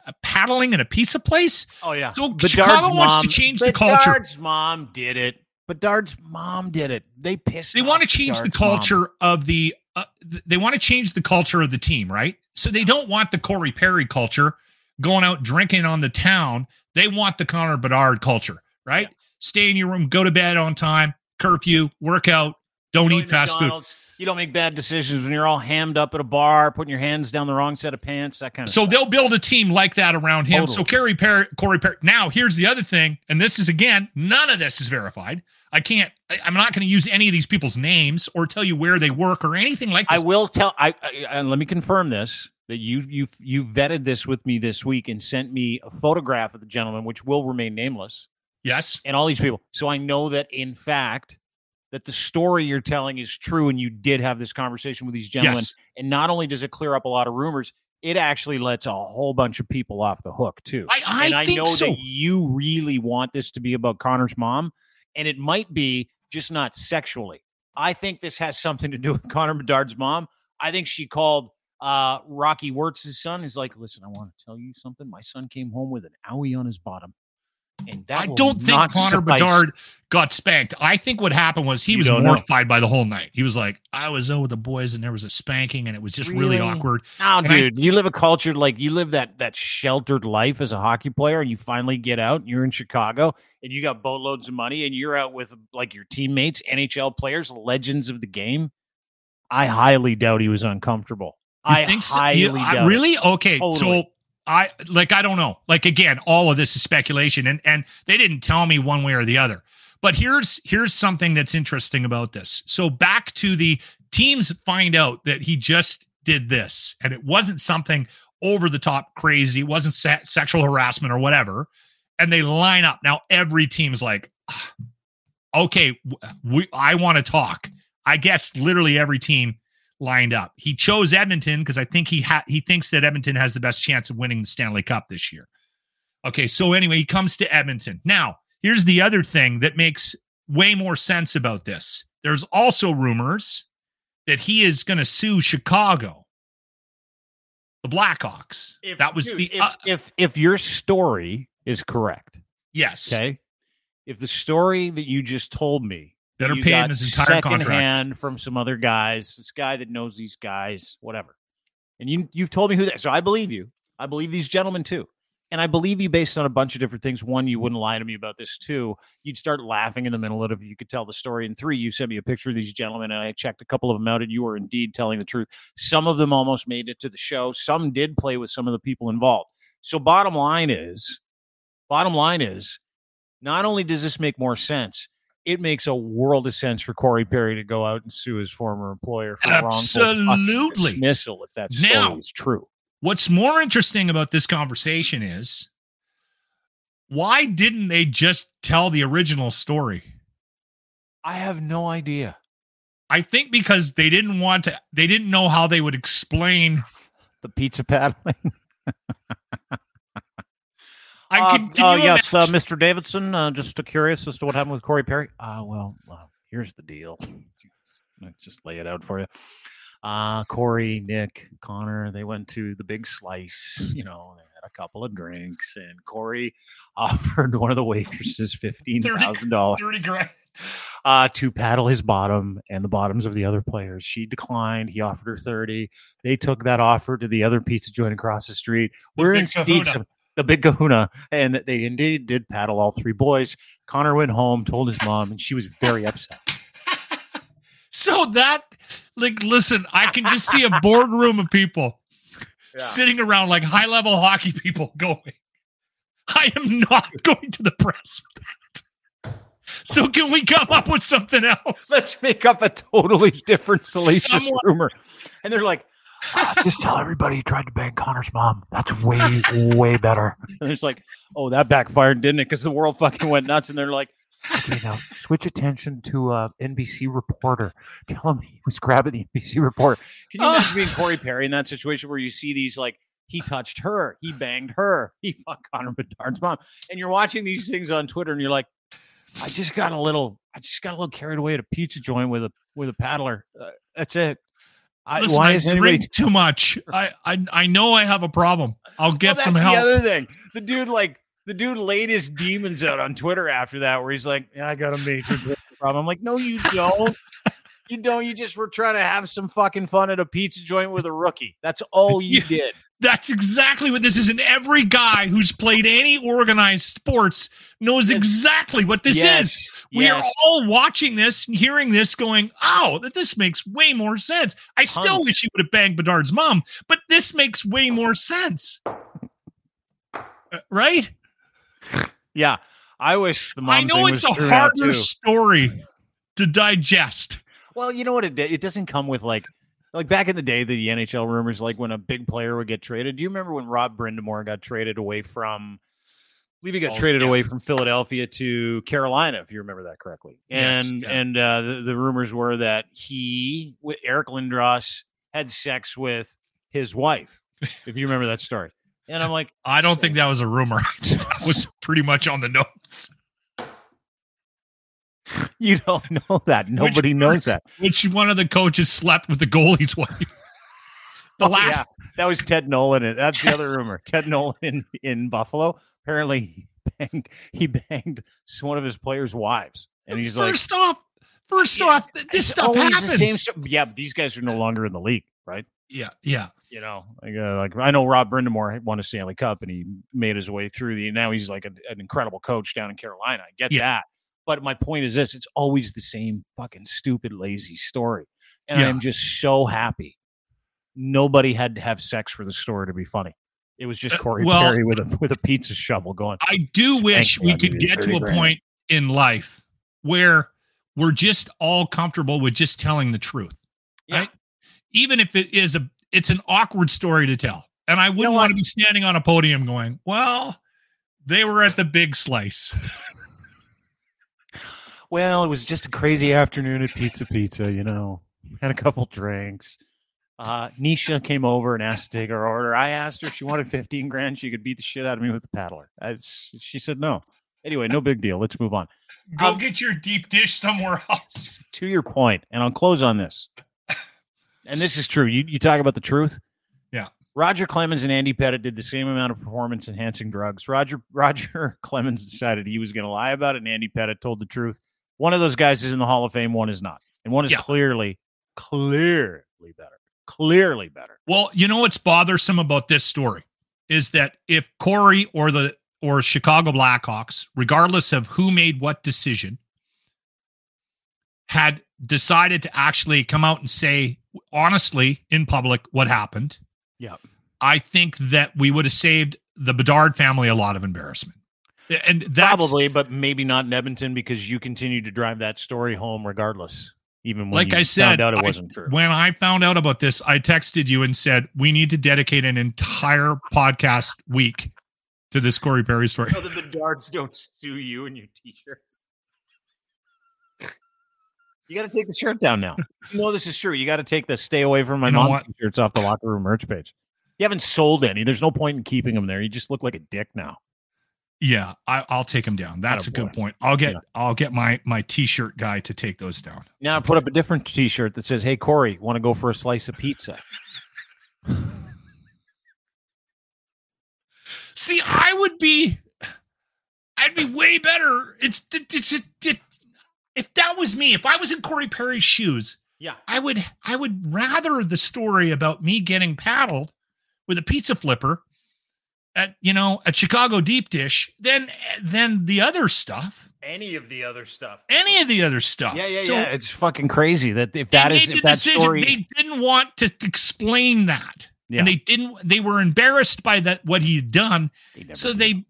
A paddling in a pizza place?" Oh yeah. So Bedard's Chicago wants to mom- change the culture. Bedard's mom did it. Bedard's mom did it. They pissed. They want to change the Bedard's mom. culture of the. Uh, they want to change the culture of the team, right? So they don't want the Corey Perry culture going out drinking on the town. They want the Connor Bedard culture, right? Stay in your room, go to bed on time, curfew, work out, don't eat fast food. You don't make bad decisions when you're all hammed up at a bar, putting your hands down the wrong set of pants, that kind of So stuff. they'll build a team like that around him. Totally. So Corey Perry, Corey Perry. Now here's the other thing, and this is again, none of this is verified. I can't. I, I'm not going to use any of these people's names or tell you where they work or anything like I will tell. I, I and let me confirm this that you you you vetted this with me this week and sent me a photograph of the gentleman, which will remain nameless, yes. and all these people. So I know that in fact that the story you're telling is true, and you did have this conversation with these gentlemen. Yes. And not only does it clear up a lot of rumors, it actually lets a whole bunch of people off the hook too. I, I and I know so. that you really want this to be about Connor's mom, and it might be just not sexually. I think this has something to do with Connor Bedard's mom. I think she called uh, Rocky Wirtz's son. Is like, listen, I want to tell you something. My son came home with an owie on his bottom, and that I will don't think not Connor suffice. Bedard got spanked. I think what happened was he You was don't know. mortified by the whole night. He was like, I was out with the boys and there was a spanking and it was just really, Really? awkward. No, And I- dude, you live a culture like you live that that sheltered life as a hockey player, and you finally get out. And you're in Chicago, and you got boatloads of money, and you're out with like your teammates, NHL players, legends of the game. I highly doubt he was uncomfortable. You I think so? highly You- I- doubt. it. really? Okay. Totally. So I like I don't know. Like again, all of this is speculation and and they didn't tell me one way or the other. But here's here's something that's interesting about this. So back to the teams find out that he just did this and it wasn't something over the top crazy, it wasn't se- sexual harassment or whatever. And they line up. Now every team's like "Ah, okay, we I want to talk. I guess literally every team lined up. He chose Edmonton because I think he ha- he thinks that Edmonton has the best chance of winning the Stanley Cup this year. Okay, so anyway, he comes to Edmonton. Now, here's the other thing that makes way more sense about this. There's also rumors that he is going to sue Chicago, the Blackhawks. If- that was dude, the if, uh, if if your story is correct, yes. okay. If the story that you just told me That are you paying got his entire contract. from some other guys, this guy that knows these guys, whatever. And you you've told me who that. So I believe you. I believe these gentlemen too. And I believe you based on a bunch of different things. One, you wouldn't lie to me about this. Two, you'd start laughing in the middle of it if you could tell the story. And three, you sent me a picture of these gentlemen, and I checked a couple of them out, and you were indeed telling the truth. Some of them almost made it to the show. Some did play with some of the people involved. So bottom line is, bottom line is, not only does this make more sense, it makes a world of sense for Corey Perry to go out and sue his former employer for wrongful Absolutely. dismissal if that story Now- is true. What's more interesting about this conversation is why didn't they just tell the original story? I have no idea. I think because they didn't want to, they didn't know how they would explain. The pizza paddling. I can, can uh, you yes, uh, Mr. Davidson. Uh, just curious as to what happened with Corey Perry. Uh, well, uh, here's the deal. Let's just lay it out for you. Uh, Corey, Nick, Connor, they went to the big slice. You know, they had a couple of drinks, and Corey offered one of the waitresses fifteen thousand dollars 30 grand. uh, to paddle his bottom and the bottoms of the other players. She declined. He offered her 30. They took that offer to the other pizza joint across the street. We're Kahuna. some, the big kahuna. And they indeed did paddle all three boys. Connor went home, told his mom, and she was very upset. So that, like, listen, I can just see a boardroom of people sitting around like high level hockey people going, I am not going to the press with that. So can we come up with something else? Let's make up a totally different salacious Someone- rumor. And they're like, just tell everybody you tried to bang Connor's mom. That's way, way better. and it's like, oh, that backfired, didn't it? Because the world fucking went nuts. And they're like, Okay, now switch attention to uh, NBC reporter. Tell him he was grabbing the NBC reporter. can you imagine being Corey Perry in that situation where you see these like, he touched her, he banged her, he fucked Connor Bedard's mom, and you're watching these things on Twitter, and you're like, I just got a little, I just got a little carried away at a pizza joint with a with a paddler. Uh, that's it. I, Listen, why I is drink too much. I, I I know I have a problem. I'll get well, some that's help. The other thing, the dude like the dude laid his demons out on Twitter after that, where he's like, yeah, "I got a major problem." I'm like, "No, you don't. you don't. You just were trying to have some fucking fun at a pizza joint with a rookie. That's all you did." That's exactly what this is. And every guy who's played any organized sports knows Yes. exactly what this is. We yes. are all watching this and hearing this going, oh, that this makes way more sense. I still wish he would have banged Bedard's mom, but this makes way more sense. Uh, right? yeah. I wish the mom. I know it's a harder story to digest. Well, you know what it? It doesn't come with like like back in the day the NHL rumors like when a big player would get traded. Do you remember when Rob Brind'Amour got traded away from I believe he got Oh, traded yeah. away from Philadelphia to Carolina if you remember that correctly. Yes, And yeah. and uh the, the rumors were that he with Eric Lindros had sex with his wife. If you remember that story. And I'm like, I don't think that was a rumor. that was pretty much on the nose. you don't know that. Nobody knows that. Which one of the coaches slept with the goalie's wife? The Oh, yeah. last That was Ted Nolan. and That's the other rumor. Ted Nolan in, in Buffalo. Apparently, he banged, he banged one of his players' wives, and he's like, first off, first Yeah, off, this stuff happens. The same sto- yeah, but these guys are no longer in the league, right? yeah, yeah. You know, like, uh, like I know Rob Brind'Amour won a Stanley Cup, and he made his way through the. Now he's like a, an incredible coach down in Carolina. I get Yeah. that, but my point is this: it's always the same fucking stupid, lazy story, and Yeah. I'm just so happy. Nobody had to have sex for the story to be funny. It was just Uh, Corey well- Perry with a with a pizza shovel going. I do wish we could get to a grand. point in life where we're just all comfortable with just telling the truth. Yeah. Right? Even if it is a it's an awkward story to tell. And I wouldn't what? want to be standing on a podium going, "Well, they were at the big slice." Well, it was just a crazy afternoon at Pizza Pizza, you know. Had a couple drinks. Uh, Nisha came over and asked to take her order. I asked her if she wanted 15 grand. She could beat the shit out of me with the paddler. I, she said no. Anyway, no big deal. Let's move on. Go Um, get your deep dish somewhere else. To your point, and I'll close on this. And this is true. You, you talk about the truth. Yeah. Roger Clemens and Andy Pettitte did the same amount of performance enhancing drugs. Roger Roger Clemens decided he was going to lie about it, and Andy Pettitte told the truth. One of those guys is in the Hall of Fame, one is not, and one is Yeah. clearly, clearly better, clearly better. Well, you know what's bothersome about this story is that if Corey or the or Chicago Blackhawks, regardless of who made what decision, had decided to actually come out and say honestly in public what happened, Yeah. I think that we would have saved the Bedard family a lot of embarrassment. And that's Probably, but maybe not in Edmonton because you continue to drive that story home regardless, even when Like you I said, found out it I- wasn't true. when I found out about this, I texted you and said we need to dedicate an entire podcast week to this Corey Perry story. so that the darts don't sue you and your t-shirts. You got to take the shirt down now. You know this is true. You got to take the "Stay away from my You know mom" t-shirts off the locker room merch page. You haven't sold any. There's no point in keeping them there. You just look like a dick now. Yeah, I, I'll take him down. That's a good point. I'll get Yeah. I'll get my my t-shirt guy to take those down. Now put up a different T-shirt that says, "Hey Corey, want to go for a slice of pizza?" See, I would be, I'd be way better. It's it's, it's it, if that was me, if I was in Corey Perry's shoes, Yeah. I would I would rather the story about me getting paddled with a pizza flipper at you know at Chicago Deep Dish than than the other stuff. Any of the other stuff. Any of the other stuff. Yeah, yeah, So yeah. It's fucking crazy that if they made the if that decision. story. They didn't want to explain that. Yeah. And they didn't they were embarrassed by that what he had done. They so do. they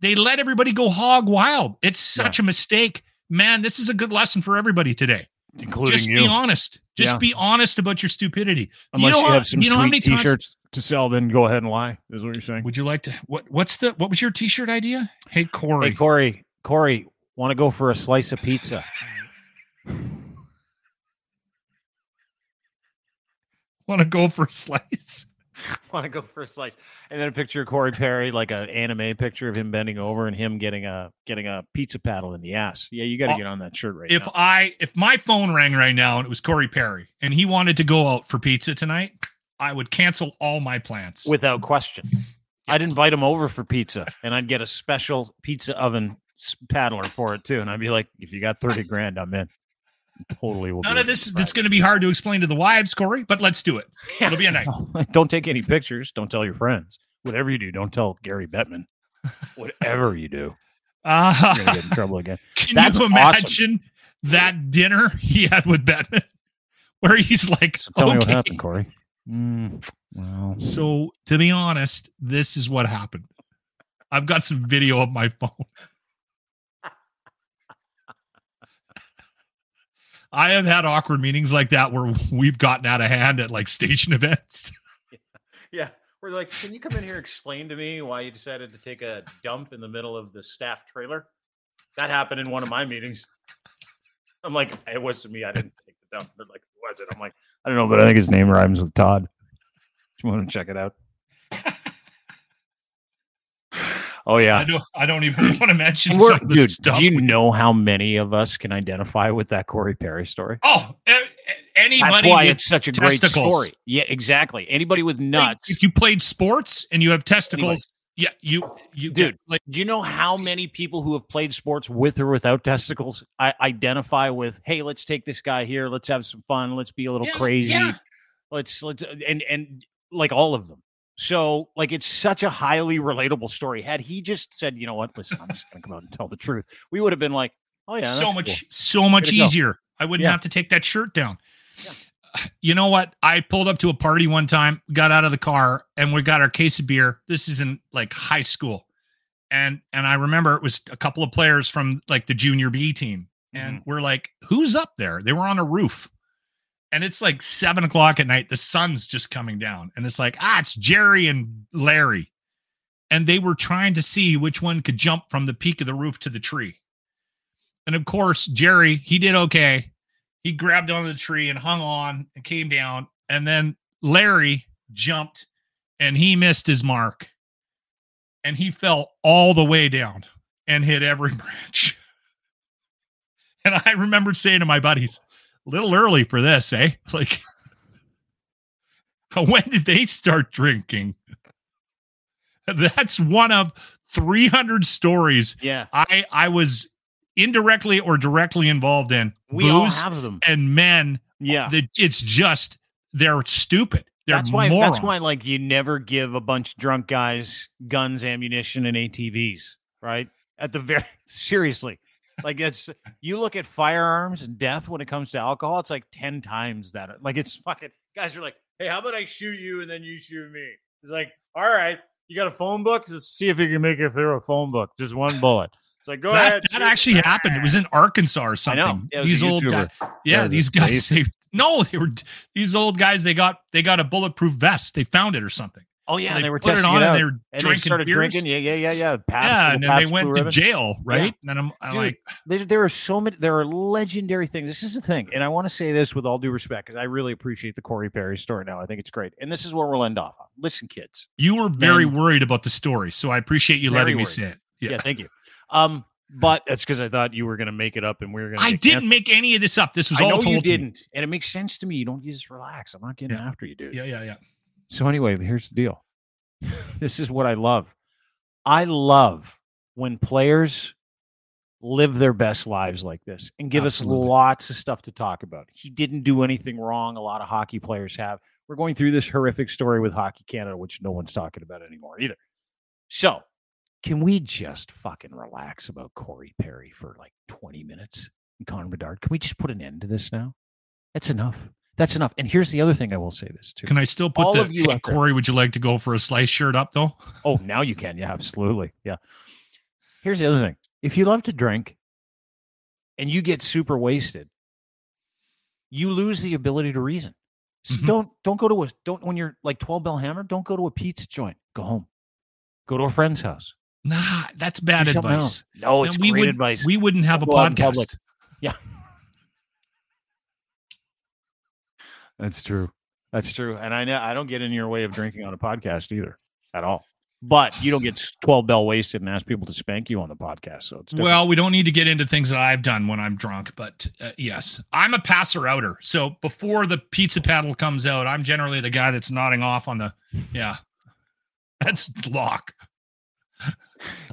they let everybody go hog wild. It's such a mistake man, this is a good lesson for everybody today. including Just you. be honest. Just Yeah. be honest about your stupidity. Unless you, know how- have some you know sweet times- T-shirts to sell, then go ahead and lie. Is what you're saying? Would you like to what what's the what was your t-shirt idea? Hey Corey. Hey Corey, Corey, want to go for a slice of pizza? Want to go for a slice? want to go for a slice? And then a picture of Corey Perry, like an anime picture of him bending over and him getting a getting a pizza paddle in the ass. Yeah, you got to Oh, get on that shirt right If now. I if my phone rang right now and it was Corey Perry and he wanted to go out for pizza tonight, I would cancel all my plans. without question. I'd invite him over for pizza, and I'd get a special pizza oven paddler for it too. And I'd be like, "If you got thirty grand, I'm in." Totally will. None be of this Friday. it's going to be hard to explain to the wives, Corey, but let's do it. It'll be a night. don't take any pictures. Don't tell your friends. Whatever you do, don't tell Gary Bettman. Whatever you do, Uh, you're gonna get in trouble again. Can That's you awesome. imagine that dinner he had with Bettman, where he's like, So tell me what happened, Corey. Mm, well, So, to be honest, this is what happened. I've got some video of my phone. I have had awkward meetings like that where we've gotten out of hand at like station events. yeah, we're like, can you come in here and explain to me why you decided to take a dump in the middle of the staff trailer? That happened in one of my meetings. I'm like, it wasn't me. I didn't take the dump. They're like, who was it? I'm like, I don't know, but I think his name rhymes with Todd. Do you want to check it out? Oh yeah, I don't. I don't even want to mention We're- some of the dude. stuff. Do you know how many of us can identify with that Corey Perry story? oh, anybody. That's why with- it's such a great story. Yeah, exactly. Anybody with nuts. If you played sports and you have testicles, Anyway. yeah, you you Dude. get, like Do you know how many people who have played sports with or without testicles I identify with? Hey, let's take this guy here. Let's have some fun. Let's be a little Yeah, crazy. yeah. Let's let's and and like all of them. So like it's such a highly relatable story. Had he just said, you know what, listen, I'm just gonna come out and tell the truth, we would have been like, oh yeah, so much cool. so much to go. easier. I wouldn't Yeah. have to take that shirt down. Yeah. You know what? I pulled up to a party one time, got out of the car, and we got our case of beer. This is in like high school. And and I remember it was a couple of players from like the junior B team. And Mm-hmm. we're like, who's up there? They were on a roof. And it's like seven o'clock at night. The sun's just coming down. And it's like, ah, it's Jerry and Larry. And they were trying to see which one could jump from the peak of the roof to the tree. And of course, Jerry, he did okay. He grabbed onto the tree and hung on and came down. And then Larry jumped and he missed his mark. And he fell all the way down and hit every branch. And I remember saying to my buddies, little early for this, eh? Like, when did they start drinking? That's one of 300 stories Yeah, I I was indirectly or directly involved in we all have them. and men. Yeah. it's just they're stupid. They're that's why morons. that's why like you never give a bunch of drunk guys guns, ammunition, and ATVs, right? At the very seriously. Like it's you look at firearms and death when it comes to alcohol, it's like 10 times that. Like it's fucking guys are like, hey, how about I shoot you and then you shoot me? It's like, all right, you got a phone book? Let's see if you can make it through a phone book. Just one bullet. It's like go that, ahead. that actually happened. It was in Arkansas or something. these old YouTuber. guys. Yeah, Yeah, these guys. They no, they were these old guys. They got they got a bulletproof vest. They found it or something. Oh yeah, So and they were put it testing on it and out. they were and they drinking started beers. drinking. Yeah, yeah, yeah, yeah. Pabst, yeah, and then they went Blue to Ribbon. jail, right? And then I'm, I'm Dude, like, there, there are so many there are legendary things this is the thing and i want to say this with all due respect because i really appreciate the corey perry story now i think it's great and this is where we'll end off on. listen kids you were very Man. worried about the story, so I appreciate you letting me worried. say it. yeah, Yeah. thank you um but that's because i thought you were going to make it up and we were going to I didn't make any of this up. This was i all know told you didn't and it makes sense to me you don't you just relax i'm not getting Yeah. after you dude Yeah, yeah, yeah. So anyway, here's the deal. this is what I love. I love when players live their best lives like this and give Absolutely. us lots of stuff to talk about. He didn't do anything wrong. A lot of hockey players have. We're going through this horrific story with Hockey Canada, which no one's talking about anymore either. So, can we just fucking relax about Corey Perry for like 20 minutes and Connor Bedard? Can we just put an end to this now? That's enough. That's enough. And here's the other thing I will say this too. Can I still put All the of you hey, there. Corey? Would you like to go for a slice shirt up though? Oh, now you can. Yeah, absolutely. Yeah. Here's the other thing. If you love to drink, and you get super wasted, you lose the ability to reason. So Mhm. don't don't go to a don't when you're like 12 bell hammer, don't go to a pizza joint. Go home. Go to a friend's house. Nah, that's bad advice. else. No, it's we great would, advice. We wouldn't have a podcast. out in public. podcast. That's true. That's true. And I know I don't get in your way of drinking on a podcast either at all. But you don't get 12 bell wasted and ask people to spank you on the podcast. So it's different. Well, we don't need to get into things that I've done when I'm drunk, but uh, yes, I'm a passer outer. So before the pizza paddle comes out, I'm generally the guy that's nodding off on the, yeah, that's lock.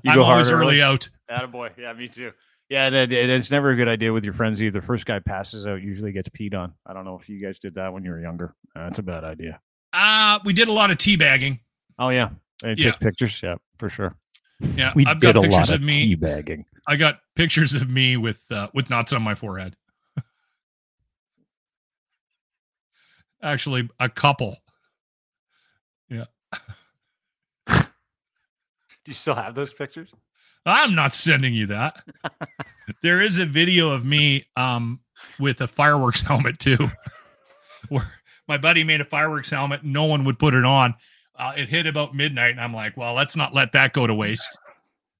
you I'm go always hard early out. boy. Yeah, me too. Yeah, and, it- it's never a good idea with your friends either. First guy passes out usually gets peed on. I don't know if you guys did that when you were younger. That's a bad idea. Uh, we did a lot of teabagging. Oh yeah, and Yeah. take pictures. Yeah, for sure. Yeah, We I've did got a pictures lot of of me. teabagging. I got pictures of me with uh, with knots on my forehead. Actually, a couple. Yeah. Do you still have those pictures? I'm not sending you that. there is a video of me um with a fireworks helmet too, where my buddy made a fireworks helmet. No one would put it on. Uh, it hit about midnight, and I'm like, well, let's not let that go to waste.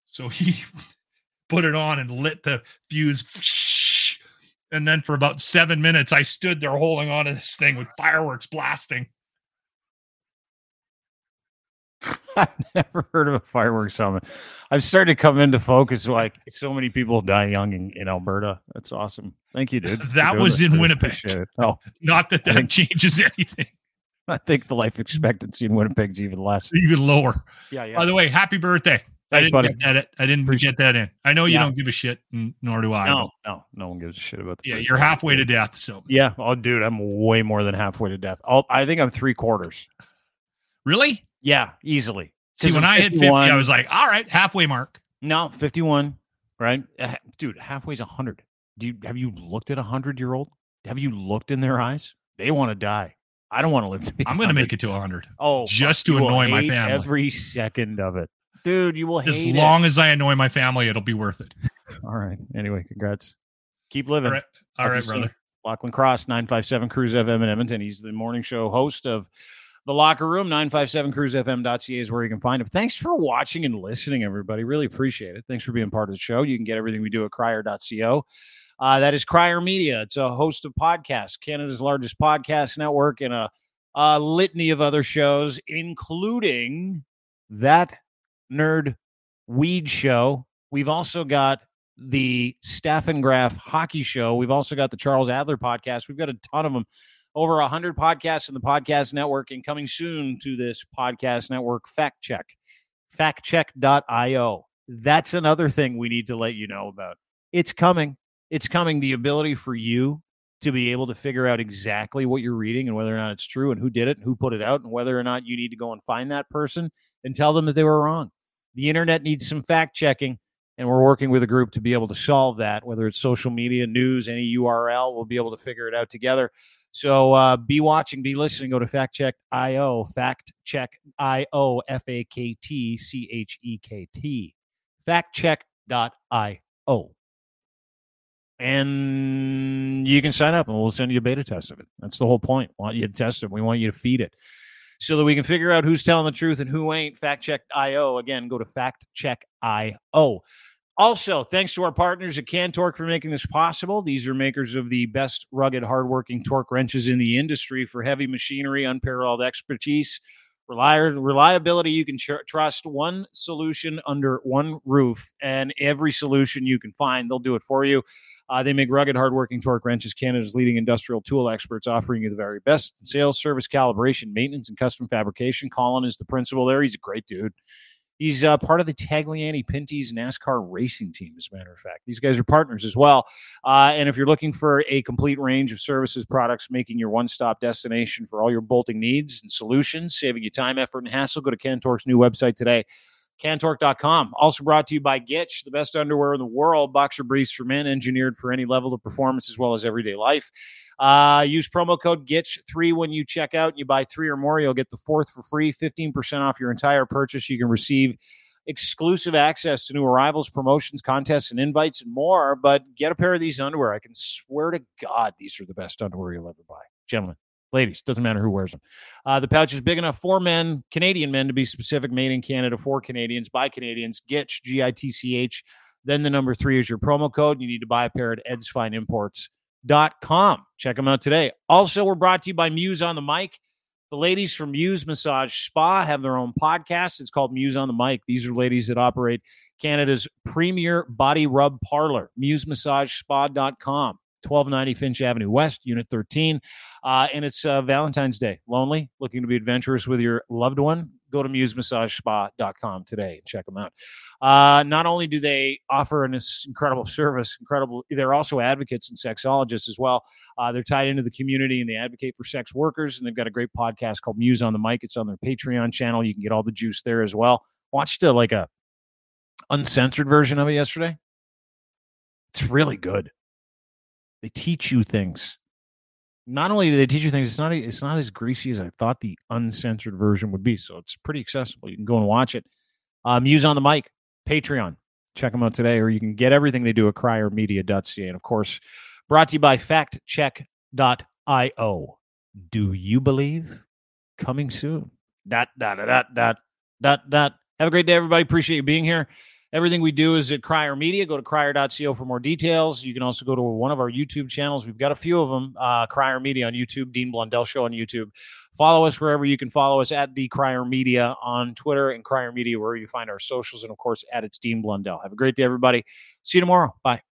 So he put it on and lit the fuse. And then for about seven minutes, I stood there holding on to this thing with fireworks blasting. I've never heard of a fireworks helmet. I've started to come into focus. Like so many people die young in, in Alberta. That's awesome. Thank you, dude. That was in. Winnipeg. Oh, Not that that think- changes anything. I think the life expectancy in Winnipeg's even less. Even lower. Yeah, yeah. By the way, happy birthday. I didn't buddy. get that. I didn't Appreciate get that in. I know you Yeah. don't give a shit, nor do I. no, no, no one gives a shit about the. Yeah, you're halfway to death. So Yeah. Oh, dude, I'm way more than halfway to death. Oh, I think I'm three quarters. really, Yeah, easily. See, when I'm hit fifty, I was like, all right, halfway mark. No, 51, right? Uh, Dude, halfway's 100. Do you have you looked at a 100-year-old? Have you looked in their eyes? They want to die. I don't want to live to be I'm going to make it to 100. Oh, just to annoy my family. Every second of it. Dude, you will As long as I annoy my family, it'll be worth it. it. All right. Anyway, congrats. Keep living. All right, all right, brother. Lochlin Cross, 957 Cruise FM in Edmonton. He's the morning show host of The Locker Room. 957cruisefm.ca is where you can find him. Thanks for watching and listening, everybody. Really appreciate it. Thanks for being part of the show. You can get everything we do at crier.co. Uh, that is Crier Media. It's a host of podcasts, Canada's largest podcast network, and a, a litany of other shows, including that nerd weed show. We've also got the Staff and Graph Hockey Show. We've also got the Charles Adler podcast. We've got a ton of them. Over a hundred podcasts in the podcast network, and coming soon to this podcast network, Fact Check, faktchek.io. That's another thing we need to let you know about. It's coming. It's coming. The ability for you to be able to figure out exactly what you're reading and whether or not it's true and who did it and who put it out and whether or not you need to go and find that person and tell them that they were wrong. The internet needs some fact checking and we're working with a group to be able to solve that whether it's social media news any url we'll be able to figure it out together so uh, be watching be listening go to FaktChek io fact check io f-a-k-t-c-h-e-k-t FaktChek.io and you can sign up and we'll send you a beta test of it that's the whole point we want you to test it we want you to feed it so that we can figure out who's telling the truth and who ain't. FaktChek IO. Again, go to FaktChek IO. Also, thanks to our partners at Cantork for making this possible. These are makers of the best rugged, hardworking torque wrenches in the industry for heavy machinery, unparalleled expertise, reli- reliability. You can tr- trust one solution under one roof, and every solution you can find, they'll do it for you. Uh, they make rugged, hardworking torque wrenches, Canada's leading industrial tool experts, offering you the very best in sales, service, calibration, maintenance, and custom fabrication. Colin is the principal there. He's a great dude. He's uh, part of the Tagliani Pinty's NASCAR racing team, as a matter of fact. These guys are partners as well. Uh, and if you're looking for a complete range of services, products, making your one stop destination for all your bolting needs and solutions, saving you time, effort, and hassle, go to Cantork's new website today. Cantork.com. Also brought to you by Gitch, the best underwear in the world. Boxer briefs for men, engineered for any level of performance as well as everyday life. Uh, use promo code GITCH3 when you check out. You buy three or more, you'll get the fourth for free, 15% off your entire purchase. You can receive exclusive access to new arrivals, promotions, contests, and invites, and more. But get a pair of these underwear. I can swear to God, these are the best underwear you'll ever buy. Gentlemen, ladies, doesn't matter who wears them. Uh, the pouch is big enough for men, Canadian men to be specific, made in Canada for Canadians by Canadians. Gitch, G I T C H. Then the number three is your promo code. You need to buy a pair at edsfineimports.com. Check them out today. Also, we're brought to you by Muse on the Mic. The ladies from Muse Massage Spa have their own podcast. It's called Muse on the Mic. These are ladies that operate Canada's premier body rub parlor, musemassage.spa.com. 1290 Finch Avenue West, Unit 13. Uh, and it's uh, Valentine's Day. Lonely, looking to be adventurous with your loved one? Go to musemassage.spa.com today and check them out. Uh, not only do they offer an incredible service, incredible, they're also advocates and sexologists as well. Uh, they're tied into the community and they advocate for sex workers. And they've got a great podcast called Muse on the Mic. It's on their Patreon channel. You can get all the juice there as well. Watched like a uncensored version of it yesterday. It's really good. They teach you things. Not only do they teach you things, it's not it's not as greasy as I thought the uncensored version would be. So it's pretty accessible. You can go and watch it. Um, use on the mic, Patreon. Check them out today, or you can get everything they do at criermedia.ca. And of course, brought to you by faktchek.io. Do you believe? Coming soon. Dot, dot, dot, dot, dot, dot. Have a great day, everybody. Appreciate you being here. Everything we do is at Crier Media. Go to crier.co for more details. You can also go to one of our YouTube channels. We've got a few of them. Uh, Crier Media on YouTube, Dean Blundell Show on YouTube. Follow us wherever you can follow us at the Crier Media on Twitter and Crier Media where you find our socials. And of course, at it's Dean Blundell. Have a great day, everybody. See you tomorrow. Bye.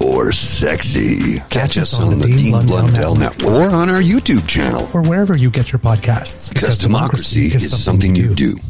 or sexy. Catch, Catch us on, on the, the, Dean Blundell, Blundell Network. Network or on our YouTube channel or wherever you get your podcasts. Because, because democracy, democracy, is, something, something you do. do.